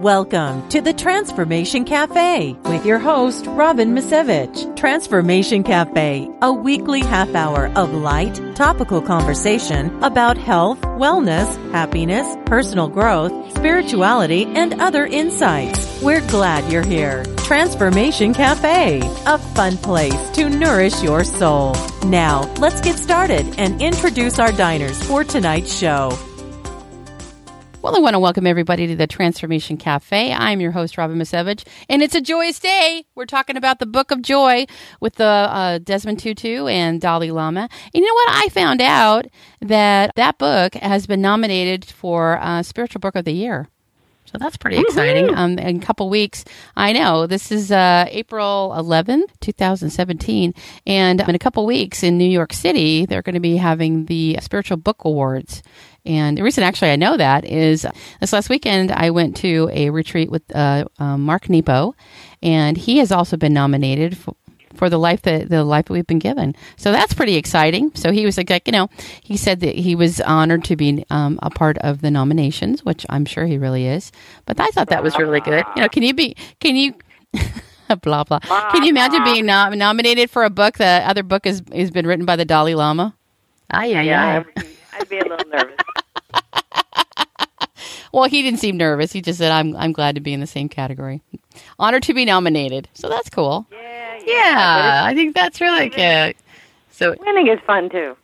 Welcome to the Transformation Cafe with your host, Robin Masiewicz. Transformation Cafe, a weekly half hour of light, topical conversation about health, wellness, happiness, personal growth, spirituality, and other insights. We're glad you're here. Transformation Cafe, a fun place to nourish your soul. Now, let's get started and introduce our diners for tonight's show. Well, I want to welcome everybody to the Transformation Cafe. I'm your host, Robin Masiewicz, and it's a joyous day. We're talking about the Book of Joy with the uh, Desmond Tutu and Dalai Lama. And you know what? I found out that that book has been nominated for uh, Spiritual Book of the Year. So that's pretty exciting. Um, in a couple weeks, I know this is uh, April 11th, 2017, and in a couple weeks in New York City, they're going to be having the Spiritual Book Awards. And the reason actually I know that is this last weekend I went to a retreat with uh, uh, Mark Nepo, and he has also been nominated for, for the life that the life that we've been given. So that's pretty exciting. So he was like, you know, he said that he was honored to be um, a part of the nominations, which I'm sure he really is. But I thought that was really good. You know, can you be? Can you? blah blah. Can you imagine being nom- nominated for a book? The other book has has been written by the Dalai Lama. Ah, yeah, yeah. I'd be a little nervous. well, he didn't seem nervous. He just said, "I'm I'm glad to be in the same category, honored to be nominated." So that's cool. Yeah, yeah. Yeah, I think that's really good. So Winning is fun too.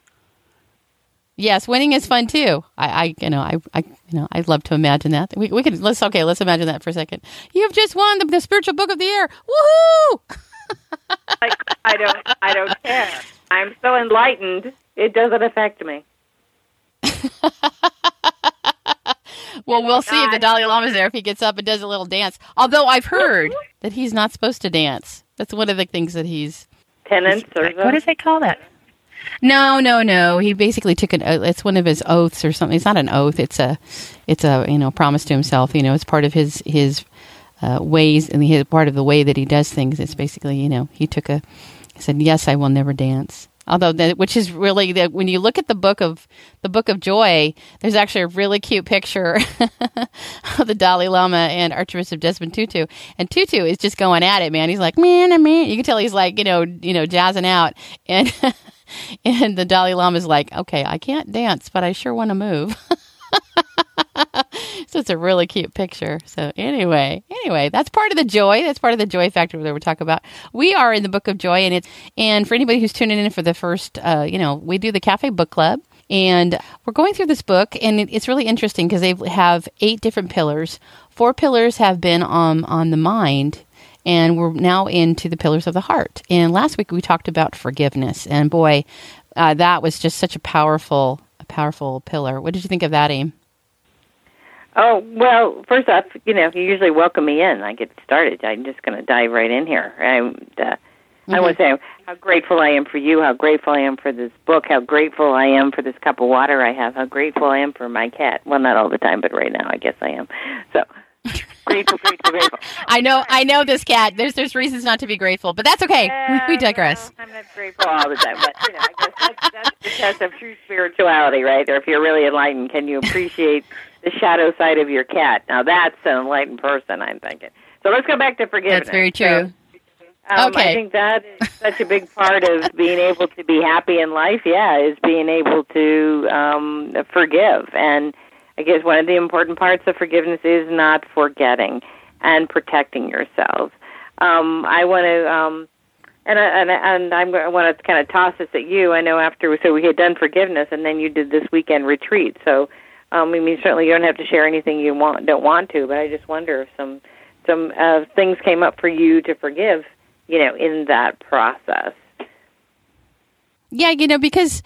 yes, winning is fun too. I, I you know, I, I, you know, I'd love to imagine that. We, we could let's okay, let's imagine that for a second. You've just won the, the spiritual book of the year. Woohoo! Like I don't, I don't care. I'm so enlightened. It doesn't affect me. Well, we'll see if the Dalai Lama's there if he gets up and does a little dance. Although I've heard that he's not supposed to dance. That's one of the things that he's. Tenants or What does they call that? No, no, no. He basically took an. uh, It's one of his oaths or something. It's not an oath. It's a, it's a you know promise to himself. You know, it's part of his his uh, ways and his part of the way that he does things. It's basically you know he took a. He said, "Yes, I will never dance." Although, that, which is really that when you look at the book of the book of joy, there's actually a really cute picture of the Dalai Lama and Archbishop Desmond Tutu, and Tutu is just going at it, man. He's like, man, man. You can tell he's like, you know, you know, jazzing out, and and the Dalai Lama is like, okay, I can't dance, but I sure want to move. so it's a really cute picture. So anyway, anyway, that's part of the joy. That's part of the joy factor that we're talking about. We are in the book of joy, and it's and for anybody who's tuning in for the first, uh, you know, we do the Cafe Book Club. And we're going through this book, and it, it's really interesting because they have eight different pillars. Four pillars have been on on the mind, and we're now into the pillars of the heart. And last week we talked about forgiveness, and boy, uh, that was just such a powerful, a powerful pillar. What did you think of that, Aim? Oh well, first off, you know, you usually welcome me in. I get started. I'm just going to dive right in here. And, uh, I want to say how grateful I am for you. How grateful I am for this book. How grateful I am for this cup of water I have. How grateful I am for my cat. Well, not all the time, but right now, I guess I am. So grateful, grateful, grateful. I know, I know this cat. There's there's reasons not to be grateful, but that's okay. Uh, we digress. I'm not grateful all the time, but you know, I guess that's, that's the test of true spirituality, right? Or if you're really enlightened, can you appreciate the shadow side of your cat? Now that's an enlightened person, I'm thinking. So let's go back to forgiveness. That's very true. So, um, Okay. I think that is such a big part of being able to be happy in life. Yeah, is being able to um, forgive. And I guess one of the important parts of forgiveness is not forgetting and protecting yourself. Um, I want to. Um, and I, and I- and I'm going to want to kind of toss this at you. I know after so we had done forgiveness, and then you did this weekend retreat. So, um, I mean, certainly you don't have to share anything you want don't want to, but I just wonder if some some uh, things came up for you to forgive, you know, in that process. Yeah, you know, because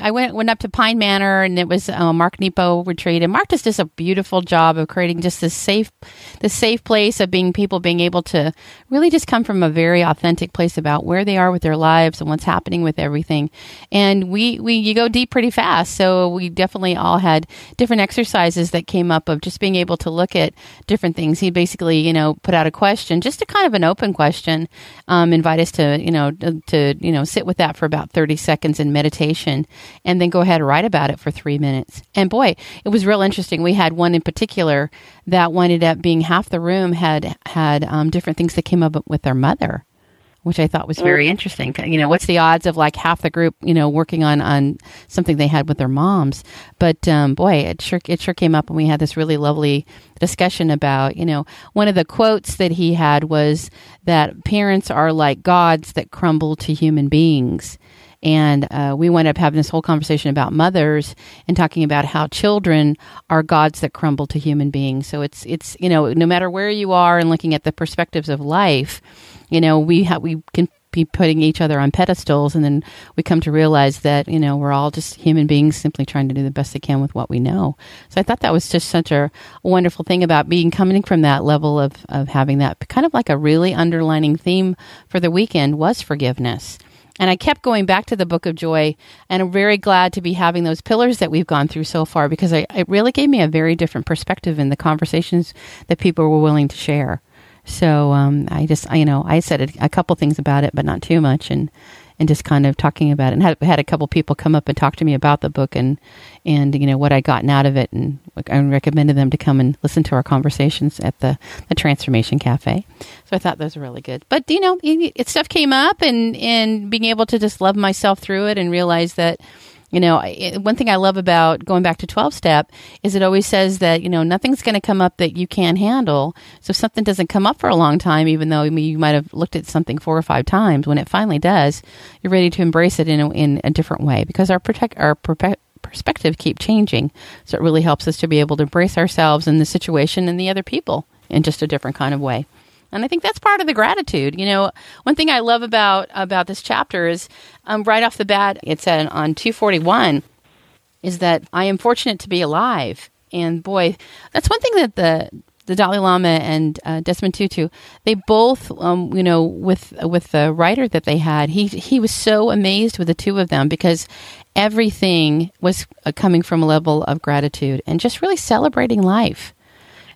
I went went up to Pine Manor and it was uh, Mark Nepo retreat, and Mark just does a beautiful job of creating just this safe, this safe place of being people being able to really just come from a very authentic place about where they are with their lives and what's happening with everything. And we we you go deep pretty fast, so we definitely all had different exercises that came up of just being able to look at different things. He basically, you know, put out a question, just a kind of an open question, um, invite us to, you know, to you know sit with that for about thirty 30 seconds in meditation and then go ahead and write about it for three minutes. And boy, it was real interesting. We had one in particular that ended up being half the room had had um, different things that came up with their mother which I thought was very mm. interesting. You know, what's the odds of like half the group, you know, working on on something they had with their moms? But um, boy, it sure it sure came up, and we had this really lovely discussion about, you know, one of the quotes that he had was that parents are like gods that crumble to human beings. And uh, we wound up having this whole conversation about mothers and talking about how children are gods that crumble to human beings. So it's it's you know no matter where you are and looking at the perspectives of life, you know, we have we can be putting each other on pedestals and then we come to realize that you know we're all just human beings simply trying to do the best they can with what we know so i thought that was just such a wonderful thing about being coming from that level of, of having that kind of like a really underlining theme for the weekend was forgiveness and I kept going back to the book of joy, and I'm very glad to be having those pillars that we've gone through so far because I, it really gave me a very different perspective in the conversations that people were willing to share. So um, I just, I, you know, I said a, a couple things about it, but not too much, and and just kind of talking about it. And had had a couple people come up and talk to me about the book and and you know what I gotten out of it, and I recommended them to come and listen to our conversations at the the Transformation Cafe. So I thought those were really good. But you know, it, it stuff came up, and and being able to just love myself through it and realize that you know, one thing I love about going back to 12 step is it always says that, you know, nothing's going to come up that you can't handle. So if something doesn't come up for a long time, even though you might have looked at something four or five times, when it finally does, you're ready to embrace it in a, in a different way because our protect, our perspective keep changing. So it really helps us to be able to embrace ourselves and the situation and the other people in just a different kind of way. And I think that's part of the gratitude. You know, one thing I love about about this chapter is um, right off the bat, it said on 241 is that I am fortunate to be alive. And boy, that's one thing that the the Dalai Lama and uh, Desmond Tutu, they both, um, you know, with with the writer that they had, he he was so amazed with the two of them because everything was uh, coming from a level of gratitude and just really celebrating life.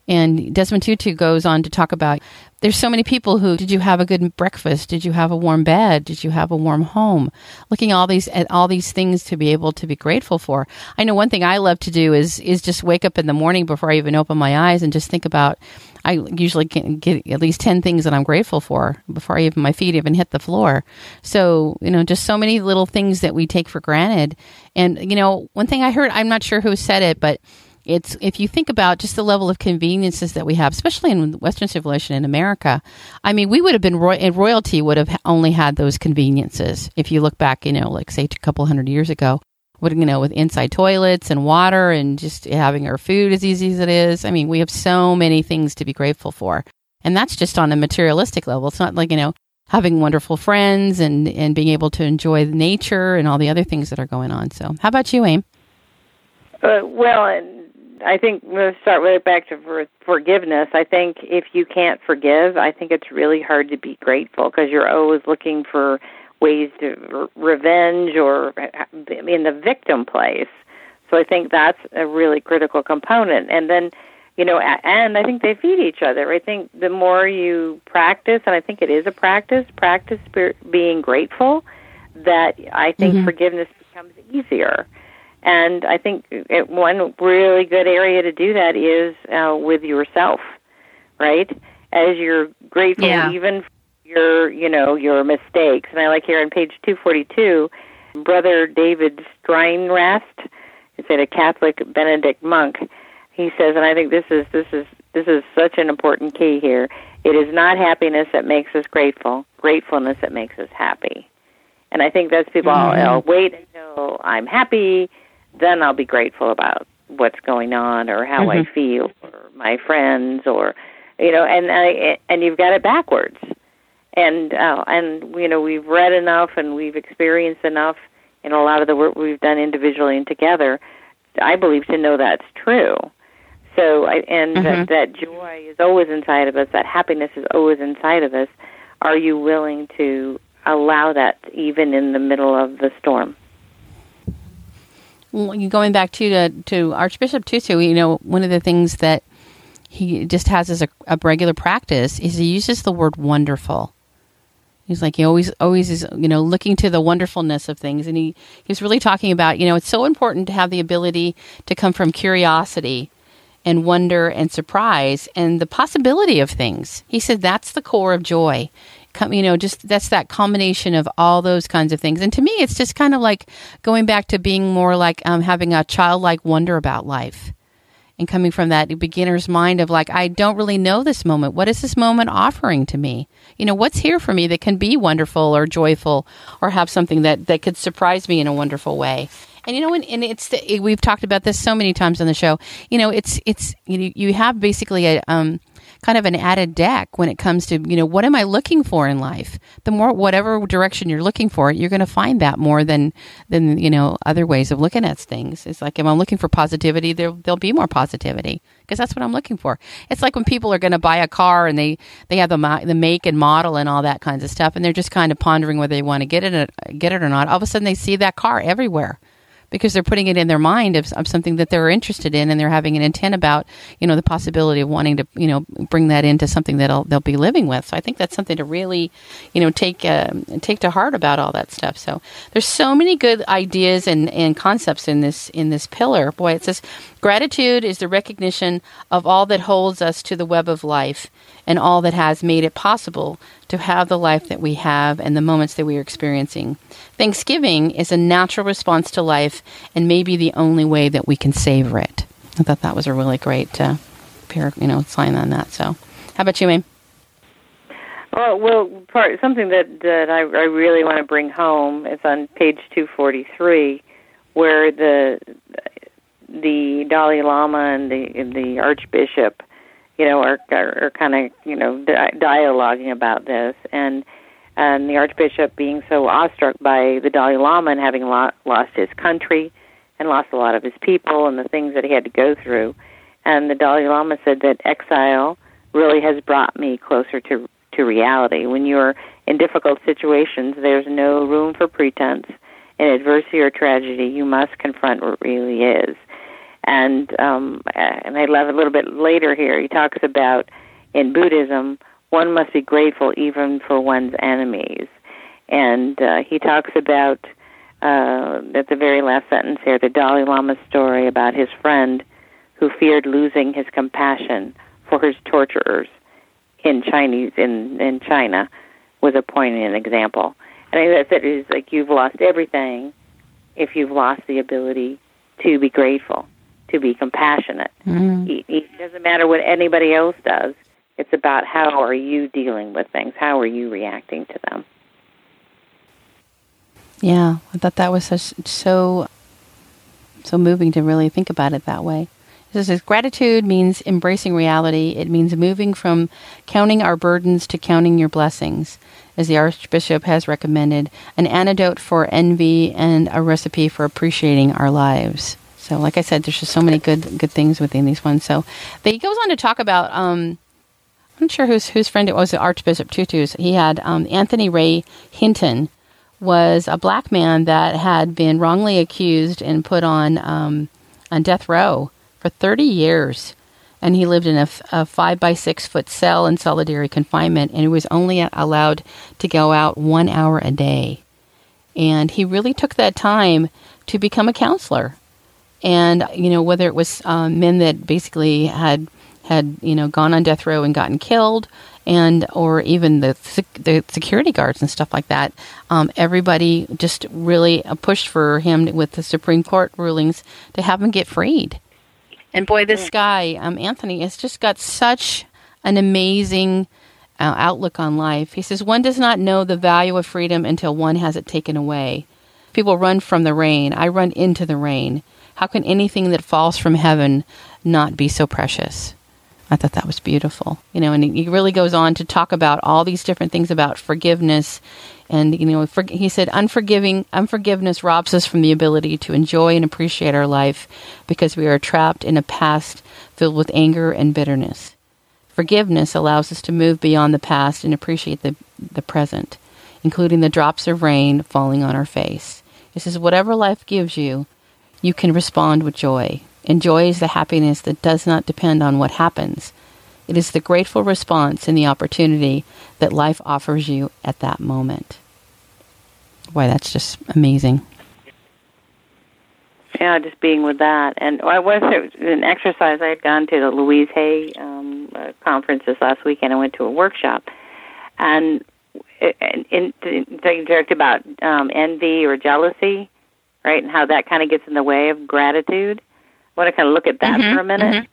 And Desmond Tutu goes on to talk about there's so many people who did you have a good breakfast? Did you have a warm bed? Did you have a warm home? Looking all these at all these things to be able to be grateful for. I know one thing I love to do is is just wake up in the morning before I even open my eyes and just think about I usually can get at least 10 things that I'm grateful for before I even my feet even hit the floor. So, you know, just so many little things that we take for granted. And you know, one thing I heard, I'm not sure who said it, but it's if you think about just the level of conveniences that we have, especially in Western civilization in America. I mean, we would have been roy- royalty would have only had those conveniences. If you look back, you know, like say a couple hundred years ago, would you know with inside toilets and water and just having our food as easy as it is. I mean, we have so many things to be grateful for, and that's just on a materialistic level. It's not like you know having wonderful friends and and being able to enjoy nature and all the other things that are going on. So, how about you, Aim? Uh, well, I think let's start with back to for, forgiveness. I think if you can't forgive, I think it's really hard to be grateful because you're always looking for ways to re- revenge or in the victim place. So I think that's a really critical component. And then, you know, and I think they feed each other. I think the more you practice, and I think it is a practice, practice being grateful, that I think mm-hmm. forgiveness becomes easier and I think it, one really good area to do that is uh, with yourself, right? As you're grateful yeah. even for your, you know, your mistakes. And I like here on page 242, Brother David Steindl-Rast, is a Catholic Benedict monk. He says, and I think this is this is this is such an important key here. It is not happiness that makes us grateful; gratefulness that makes us happy. And I think that's people. Mm-hmm. Oh, wait until I'm happy then I'll be grateful about what's going on or how mm-hmm. I feel or my friends or you know and I and you've got it backwards and uh, and you know we've read enough and we've experienced enough in a lot of the work we've done individually and together I believe to know that's true so I, and mm-hmm. that, that joy is always inside of us that happiness is always inside of us are you willing to allow that even in the middle of the storm going back to, to to Archbishop Tutu, you know, one of the things that he just has as a, a regular practice is he uses the word wonderful. He's like he always always is you know looking to the wonderfulness of things, and he he's really talking about you know it's so important to have the ability to come from curiosity and wonder and surprise and the possibility of things. He said that's the core of joy. You know, just that's that combination of all those kinds of things. And to me, it's just kind of like going back to being more like um, having a childlike wonder about life and coming from that beginner's mind of like, I don't really know this moment. What is this moment offering to me? You know, what's here for me that can be wonderful or joyful or have something that, that could surprise me in a wonderful way? And you know, and, and it's the, we've talked about this so many times on the show. You know, it's it's you you have basically a um kind of an added deck when it comes to you know what am I looking for in life. The more whatever direction you're looking for, you're going to find that more than than you know other ways of looking at things. It's like if I'm looking for positivity, there there'll be more positivity because that's what I'm looking for. It's like when people are going to buy a car and they they have the the make and model and all that kinds of stuff, and they're just kind of pondering whether they want to get it get it or not. All of a sudden, they see that car everywhere because they're putting it in their mind of, of, something that they're interested in and they're having an intent about you know the possibility of wanting to you know bring that into something that they'll, be living with. So i think that's something to really you know take uh, take to heart about all that stuff. So there's so many good ideas and, and concepts in this in this pillar. Boy it says gratitude is the recognition of all that holds us to the web of life and all that has made it possible to have the life that we have and the moments that we are experiencing. Thanksgiving is a natural response to life and maybe the only way that we can savor it. I thought that was a really great uh, pair, you know, sign on that. So, how about you, Mame? Well, well, part something that that I, I really want to bring home is on page two forty three, where the the Dalai Lama and the the Archbishop you know, are are, are kind of you know di- dialoguing about this, and and the Archbishop being so awestruck by the Dalai Lama and having lo- lost his country and lost a lot of his people and the things that he had to go through, and the Dalai Lama said that exile really has brought me closer to to reality. When you're in difficult situations, there's no room for pretense. In adversity or tragedy, you must confront what really is. And um, and I love a little bit later here. He talks about in Buddhism, one must be grateful even for one's enemies. And uh, he talks about uh, at the very last sentence here, the Dalai Lama story about his friend who feared losing his compassion for his torturers in Chinese in in China was a poignant example. And I think is like you've lost everything if you've lost the ability to be grateful to be compassionate. Mm-hmm. It, it doesn't matter what anybody else does. It's about how are you dealing with things? How are you reacting to them? Yeah, I thought that was such, so so moving to really think about it that way. This is gratitude means embracing reality. It means moving from counting our burdens to counting your blessings, as the Archbishop has recommended, an antidote for envy and a recipe for appreciating our lives. So, like I said, there's just so many good good things within these ones. So, he goes on to talk about. Um, I'm not sure whose whose friend it was. Archbishop Tutu's. He had um, Anthony Ray Hinton was a black man that had been wrongly accused and put on um, on death row for 30 years, and he lived in a, a five by six foot cell in solitary confinement, and he was only allowed to go out one hour a day. And he really took that time to become a counselor and you know whether it was um, men that basically had had you know gone on death row and gotten killed and or even the the security guards and stuff like that um, everybody just really pushed for him with the supreme court rulings to have him get freed. And boy this guy um, anthony has just got such an amazing uh, outlook on life. He says one does not know the value of freedom until one has it taken away people run from the rain i run into the rain how can anything that falls from heaven not be so precious? I thought that was beautiful. You know, and he really goes on to talk about all these different things about forgiveness. And, you know, for, he said, unforgiving, unforgiveness robs us from the ability to enjoy and appreciate our life because we are trapped in a past filled with anger and bitterness. Forgiveness allows us to move beyond the past and appreciate the, the present, including the drops of rain falling on our face. He says, whatever life gives you, you can respond with joy. And joy is the happiness that does not depend on what happens, It is the grateful response and the opportunity that life offers you at that moment. Why, that's just amazing. Yeah, just being with that. And I was an exercise. I had gone to the Louise Hay um, uh, conference this last weekend. I went to a workshop, and in, in, in talked about um, envy or jealousy, right, and how that kind of gets in the way of gratitude. I want to kind of look at that mm-hmm, for a minute. Mm-hmm.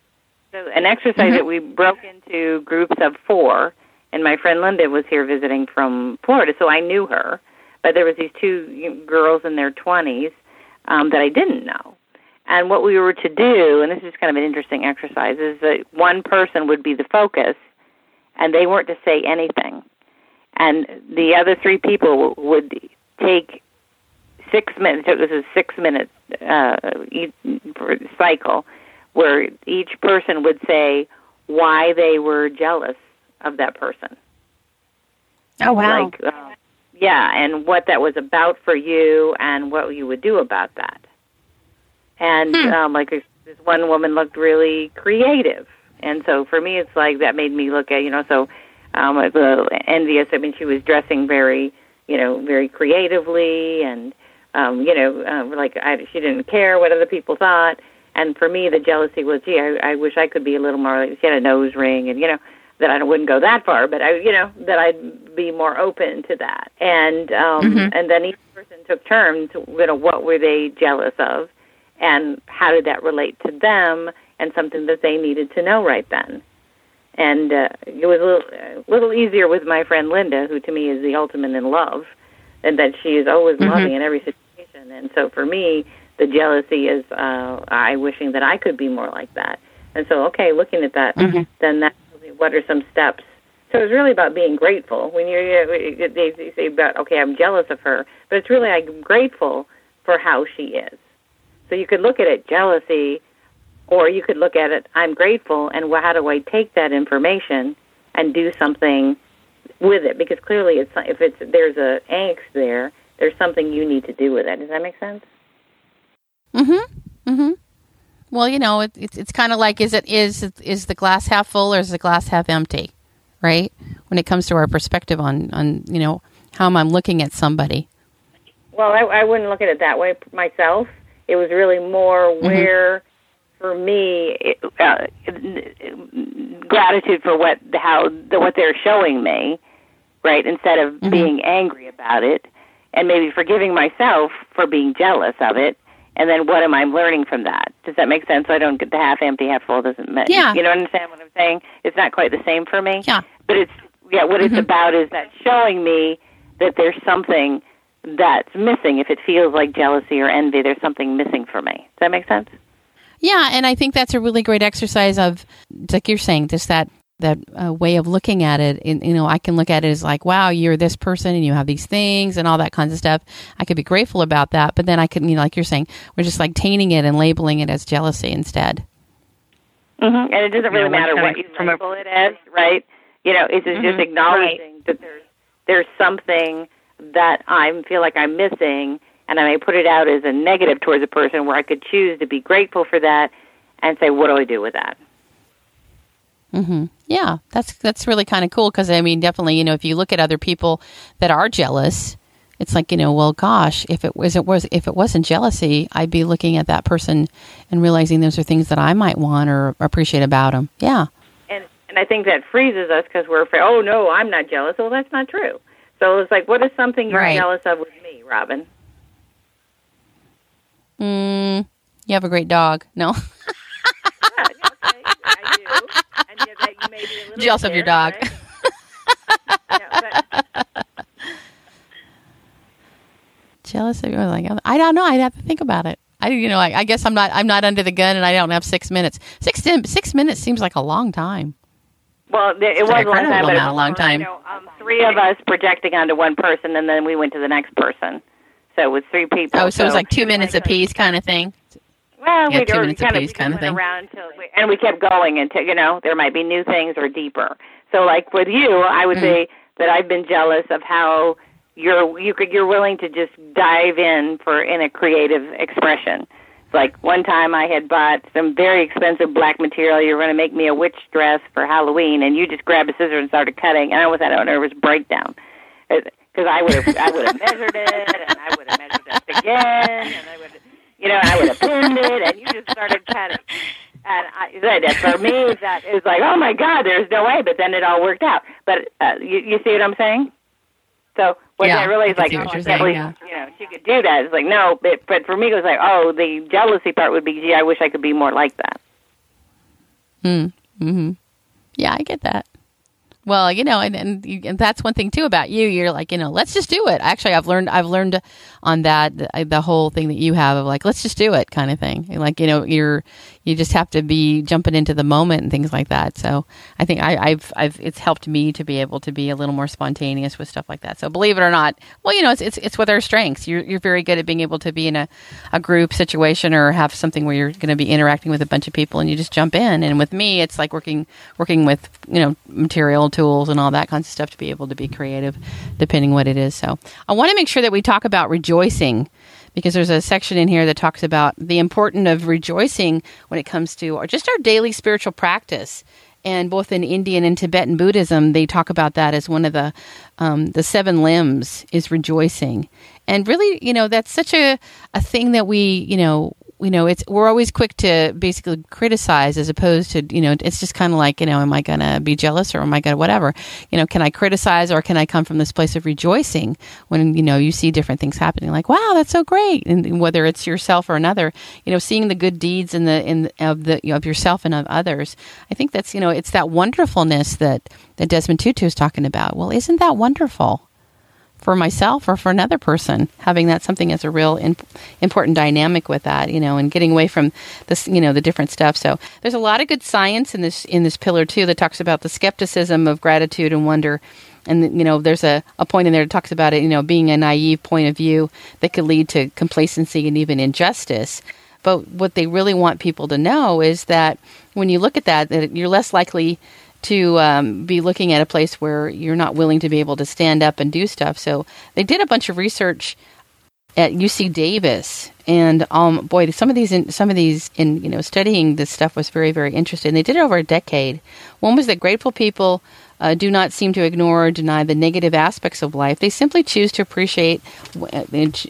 So, an exercise mm-hmm. that we broke into groups of four, and my friend Linda was here visiting from Florida, so I knew her. But there was these two girls in their twenties um, that I didn't know. And what we were to do, and this is kind of an interesting exercise, is that one person would be the focus, and they weren't to say anything. And the other three people would take six minutes. It was a six-minute uh, cycle where each person would say why they were jealous of that person. Oh wow! Like, uh, yeah, and what that was about for you and what you would do about that. And hmm. um, like this one woman looked really creative, and so for me, it's like that made me look at you know so um, I was a little envious. I mean, she was dressing very you know very creatively, and um, you know um, like I, she didn't care what other people thought. And for me, the jealousy was, gee, I, I wish I could be a little more. Like, she had a nose ring, and you know that I wouldn't go that far, but I, you know, that I'd be more open to that. And um, mm-hmm. and then each person took turns. You know, what were they jealous of, and how did that relate to them, and something that they needed to know right then. And uh, it was a little, a little easier with my friend Linda, who to me is the ultimate in love, and that she is always mm-hmm. loving in every situation. And so for me, the jealousy is uh, I wishing that I could be more like that. And so, okay, looking at that, mm-hmm. then that what are some steps? So it's really about being grateful. When you're, they, they say about, okay, I'm jealous of her, but it's really I'm grateful for how she is. So you could look at it jealousy, or you could look at it I'm grateful, and how do I take that information and do something with it? Because clearly, it's if it's there's a angst there, there's something you need to do with it. Does that make sense? Mhm. Mhm. Well, you know, it, it's it's kind of like is it is is the glass half full or is the glass half empty, right? When it comes to our perspective on on you know how I'm looking at somebody. Well, I, I wouldn't look at it that way myself. It was really more mm-hmm. where, mm-hmm. For me, it, uh, gratitude for what how the, what they're showing me, right? Instead of mm-hmm. being angry about it, and maybe forgiving myself for being jealous of it and then what am I learning from that? Does that make sense? So I don't get the half empty, half full. Doesn't make yeah. You know understand what I'm saying? It's not quite the same for me. Yeah. But it's yeah. What mm-hmm. it's about is that showing me that there's something that's missing. If it feels like jealousy or envy, there's something missing for me. Does that make sense? Yeah, and I think that's a really great exercise of, like you're saying, just that that uh, way of looking at it. And, you know, I can look at it as like, wow, you're this person and you have these things and all that kinds of stuff. I could be grateful about that, but then I could, you know, like you're saying, we're just like tainting it and labeling it as jealousy instead. Mm-hmm. And it doesn't really yeah, matter what you label it as, right? You know, it's mm-hmm. just acknowledging right. that there's there's something that I feel like I'm missing, and I may put it out as a negative towards a person where I could choose to be grateful for that and say, what do I do with that? Mm-hmm. Yeah, that's that's really kind of cool because I mean, definitely, you know, if you look at other people that are jealous, it's like you know, well, gosh, if it was it was if it wasn't jealousy, I'd be looking at that person and realizing those are things that I might want or appreciate about them. Yeah, and and I think that freezes us because we're afraid. Oh no, I'm not jealous. Well, that's not true. So it's like, what is something you're right. jealous of with me, Robin? Mm, you have a great dog. No. You Jealous of your dog. Right? yeah, Jealous of your like I don't know. I'd have to think about it. I you know I, I, guess I'm not I'm not under the gun and I don't have six minutes. Six six minutes seems like a long time. Well, it was like a long time, but a long time. You know, um, three of us projecting onto one person, and then we went to the next person. So three people. Oh, so, so it was like two minutes apiece, kind of thing. Well, yeah, we two minutes kind apiece, kind of thing. Around till we, and we kept going until you know there might be new things or deeper. So, like with you, I would mm-hmm. say that I've been jealous of how you're you could you're willing to just dive in for in a creative expression. like one time I had bought some very expensive black material. You were going to make me a witch dress for Halloween, and you just grabbed a scissors and started cutting, and I was had a nervous breakdown because I would have I would have measured it, and I would have measured it again, and I would, you know, I would have pinned it, and you just started cutting. And I said, for me, that is like, oh my God, there's no way. But then it all worked out. But uh, you, you see what I'm saying? So what yeah, I really is like, oh, I can't yeah. you know, she could do that. It's like, no, but, but for me, it was like, oh, the jealousy part would be, gee, I wish I could be more like that. Mm. Hmm. Yeah, I get that. Well, you know, and and, you, and that's one thing too about you. You're like, you know, let's just do it. Actually, I've learned I've learned on that the, the whole thing that you have of like, let's just do it kind of thing. Like, you know, you're you just have to be jumping into the moment and things like that. So I think I, have I've it's helped me to be able to be a little more spontaneous with stuff like that. So believe it or not, well, you know, it's it's, it's with our strengths. You're you're very good at being able to be in a, a group situation or have something where you're going to be interacting with a bunch of people and you just jump in. And with me, it's like working working with you know material tools and all that kinds of stuff to be able to be creative, depending what it is. So I want to make sure that we talk about rejoicing because there's a section in here that talks about the importance of rejoicing when it comes to or just our daily spiritual practice. And both in Indian and Tibetan Buddhism, they talk about that as one of the um, the seven limbs is rejoicing. And really, you know, that's such a, a thing that we, you know, you know, it's we're always quick to basically criticize as opposed to, you know, it's just kind of like, you know, am I going to be jealous or am I going to whatever? You know, can I criticize or can I come from this place of rejoicing when, you know, you see different things happening like, wow, that's so great. And whether it's yourself or another, you know, seeing the good deeds in the, in of the, you know, of yourself and of others. I think that's, you know, it's that wonderfulness that, that Desmond Tutu is talking about. Well, isn't that wonderful? For myself or for another person having that something as a real in, important dynamic with that you know and getting away from this you know the different stuff. So there's a lot of good science in this in this pillar too that talks about the skepticism of gratitude and wonder. And you know there's a, a point in there that talks about it you know being a naive point of view that could lead to complacency and even injustice. But what they really want people to know is that when you look at that that you're less likely to um, be looking at a place where you're not willing to be able to stand up and do stuff. So they did a bunch of research at UC Davis, and um, boy, some of these, in, some of these, in you know, studying this stuff was very, very interesting. They did it over a decade. One was that grateful people uh, do not seem to ignore or deny the negative aspects of life. They simply choose to appreciate uh,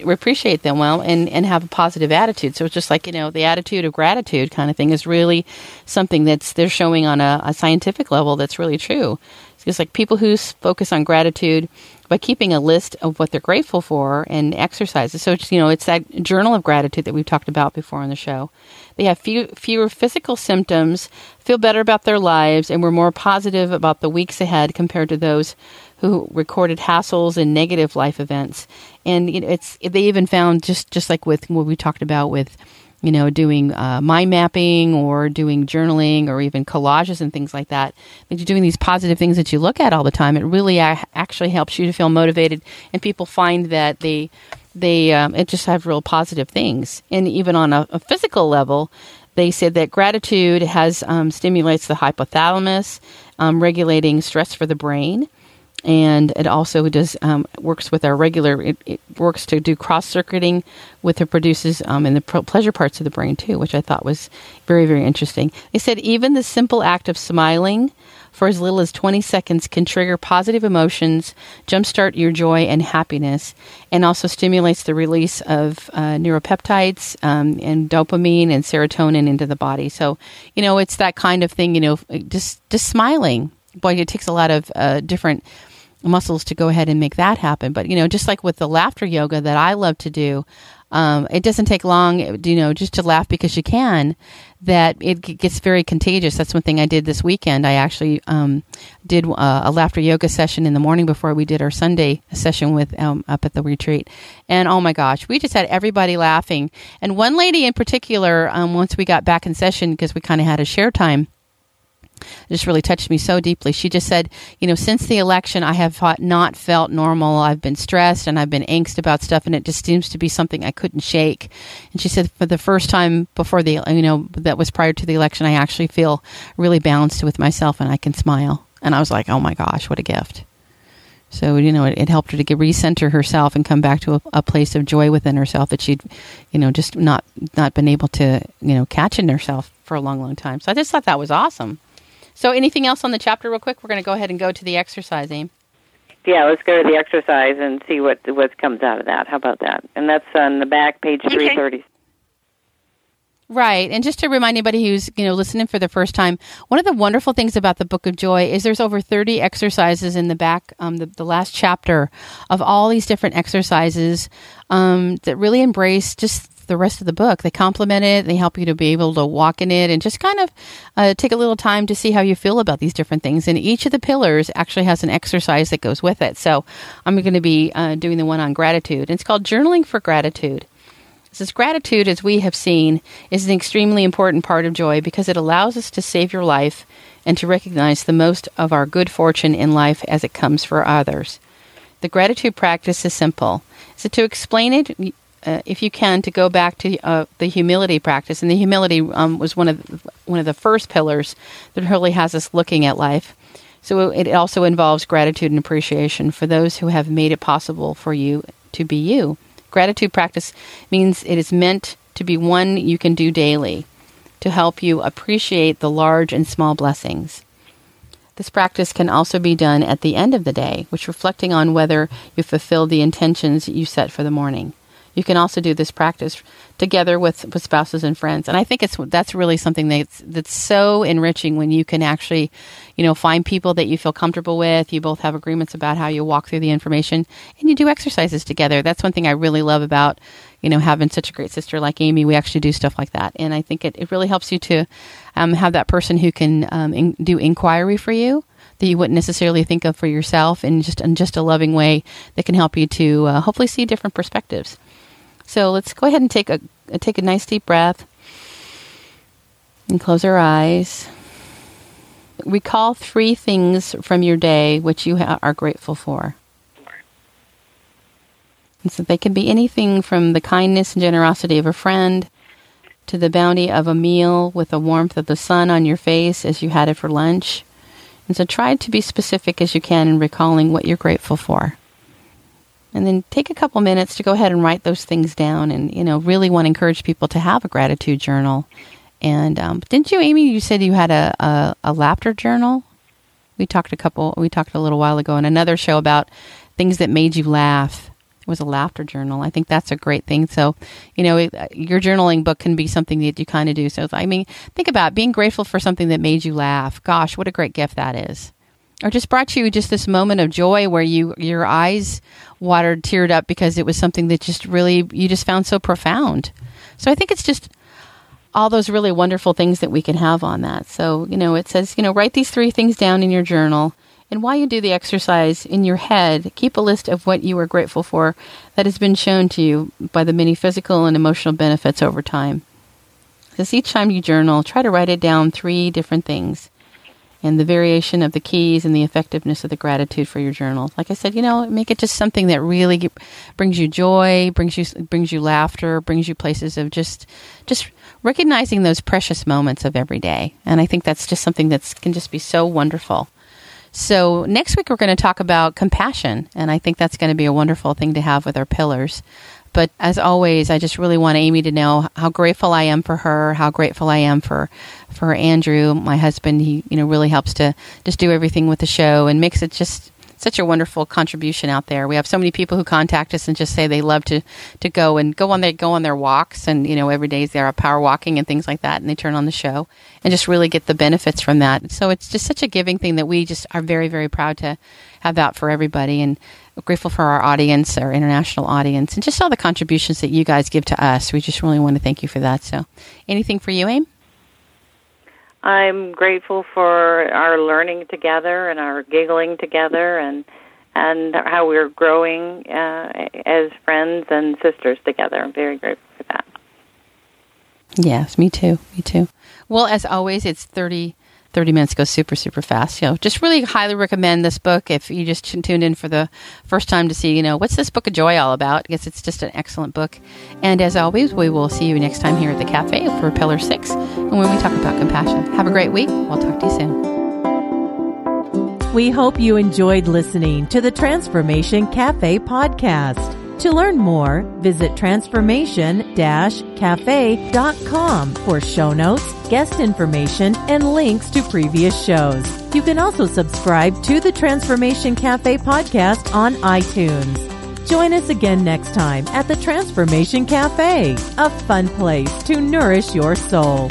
appreciate them well and, and have a positive attitude. So it's just like you know the attitude of gratitude kind of thing is really something that's they're showing on a, a scientific level that's really true. It's like people who focus on gratitude by keeping a list of what they're grateful for and exercises. So it's, you know it's that journal of gratitude that we've talked about before on the show. They have few, fewer physical symptoms, feel better about their lives, and were more positive about the weeks ahead compared to those who recorded hassles and negative life events. And it's they even found just just like with what we talked about with you know, doing uh, mind mapping or doing journaling or even collages and things like that. That you're doing these positive things that you look at all the time. It really actually helps you to feel motivated, and people find that they they um, it just have real positive things. And even on a, a physical level, they said that gratitude has um, stimulates the hypothalamus, um, regulating stress for the brain, and it also does um, works with our regular. It, it works to do cross circuiting with it produces um, in the pleasure parts of the brain too, which I thought was very very interesting. They said even the simple act of smiling for as little as 20 seconds can trigger positive emotions, jumpstart your joy and happiness, and also stimulates the release of uh, neuropeptides um, and dopamine and serotonin into the body. So, you know, it's that kind of thing, you know, just, just smiling. Boy, it takes a lot of uh, different muscles to go ahead and make that happen. But, you know, just like with the laughter yoga that I love to do, um, it doesn't take long, you know, just to laugh because you can. That it gets very contagious. That's one thing I did this weekend. I actually um, did uh, a laughter yoga session in the morning before we did our Sunday session with um, up at the retreat, and oh my gosh, we just had everybody laughing. And one lady in particular, um, once we got back in session because we kind of had a share time just really touched me so deeply. She just said, you know, since the election, I have not felt normal. I've been stressed and I've been angst about stuff, and it just seems to be something I couldn't shake. And she said, for the first time before the, you know, that was prior to the election, I actually feel really balanced with myself and I can smile. And I was like, oh my gosh, what a gift. So you know, it, it helped her to get recenter herself and come back to a, a, place of joy within herself that she'd, you know, just not not been able to, you know, catch in herself for a long, long time. So I just thought that was awesome. So anything else on the chapter, real quick? We're going to go ahead and go to the exercise, Aim. Yeah, let's go to the exercise and see what what comes out of that. How about that? And that's on the back, page okay. three thirty. Right. And just to remind anybody who's, you know, listening for the first time, one of the wonderful things about the Book of Joy is there's over 30 exercises in the back, um, the, the last chapter of all these different exercises um, that really embrace just the rest of the book. They complement it. They help you to be able to walk in it and just kind of uh, take a little time to see how you feel about these different things. And each of the pillars actually has an exercise that goes with it. So I'm going to be uh, doing the one on gratitude. It's called Journaling for Gratitude. This gratitude, as we have seen, is an extremely important part of joy because it allows us to save your life and to recognize the most of our good fortune in life as it comes for others. The gratitude practice is simple. So, to explain it, uh, if you can, to go back to uh, the humility practice, and the humility um, was one of the, one of the first pillars that really has us looking at life. So it also involves gratitude and appreciation for those who have made it possible for you to be you. Gratitude practice means it is meant to be one you can do daily to help you appreciate the large and small blessings. This practice can also be done at the end of the day, which reflecting on whether you fulfilled the intentions you set for the morning. You can also do this practice together with, with spouses and friends. And I think it's that's really something that's that's so enriching when you can actually, you know, find people that you feel comfortable with. You both have agreements about how you walk through the information, and you do exercises together. That's one thing I really love about, you know, having such a great sister like Amy. We actually do stuff like that, and I think it, it really helps you to um, have that person who can um, in, do inquiry for you that you wouldn't necessarily think of for yourself, and just in just a loving way that can help you to uh, hopefully see different perspectives. So let's go ahead and take a take a nice deep breath and close our eyes. Recall three things from your day which you ha- are grateful for. And so they can be anything from the kindness and generosity of a friend to the bounty of a meal with the warmth of the sun on your face as you had it for lunch. And so try to be specific as you can in recalling what you're grateful for and then take a couple minutes to go ahead and write those things down and you know really want to encourage people to have a gratitude journal. And um, didn't you amy you said you had a, a, a laughter journal? We talked a couple we talked a little while ago in another show about things that made you laugh. It was a laughter journal. I think that's a great thing. So you know it, your journaling book can be something that you kind of do. So i mean think about being grateful for something that made you laugh. Gosh what a great gift that is or just brought you just this moment of joy where you your eyes watered teared up because it was something that just really you just found so profound. So i think it's just all those really wonderful things that we can have on that. So you know it says you know write these three things down in your journal. And while you do the exercise in your head keep a list of what you are grateful for that has been shown to you by the many physical and emotional benefits over time. Because each time you journal try to write it down three different things and the variation of the keys and the effectiveness of the gratitude for your journal. Like I said, you know, make it just something that really brings you joy, brings you brings you laughter, brings you places of just just recognizing those precious moments of every day. And I think that's just something that can just be so wonderful. So next week we're going to talk about compassion, and I think that's going to be a wonderful thing to have with our pillars. But as always, I just really want Amy to know how grateful I am for her, how grateful I am for for Andrew, my husband. He you know really helps to just do everything with the show and makes it just such a wonderful contribution out there. We have so many people who contact us and just say they love to to go and go on their go on their walks and you know every day they're power walking and things like that and they turn on the show and just really get the benefits from that. So it's just such a giving thing that we just are very very proud to have out for everybody and grateful for our audience, our international audience, and just all the contributions that you guys give to us. We just really want to thank you for that. So, anything for you, Aim? I'm grateful for our learning together and our giggling together and and how we're growing uh, as friends and sisters together. I'm very grateful for that. Yes, me too. Me too. Well, as always, it's 30 30 minutes goes super, super fast. You know, just really highly recommend this book if you just tuned in for the first time to see, you know, what's this book of joy all about? I guess it's just an excellent book. And as always, we will see you next time here at the cafe for Pillar 6 and when we talk about compassion. Have a great week. We'll talk to you soon. We hope you enjoyed listening to the Transformation Cafe podcast. To learn more, visit transformation-cafe.com for show notes, guest information, and links to previous shows. You can also subscribe to the Transformation Cafe podcast on iTunes. Join us again next time at the Transformation Cafe, a fun place to nourish your soul.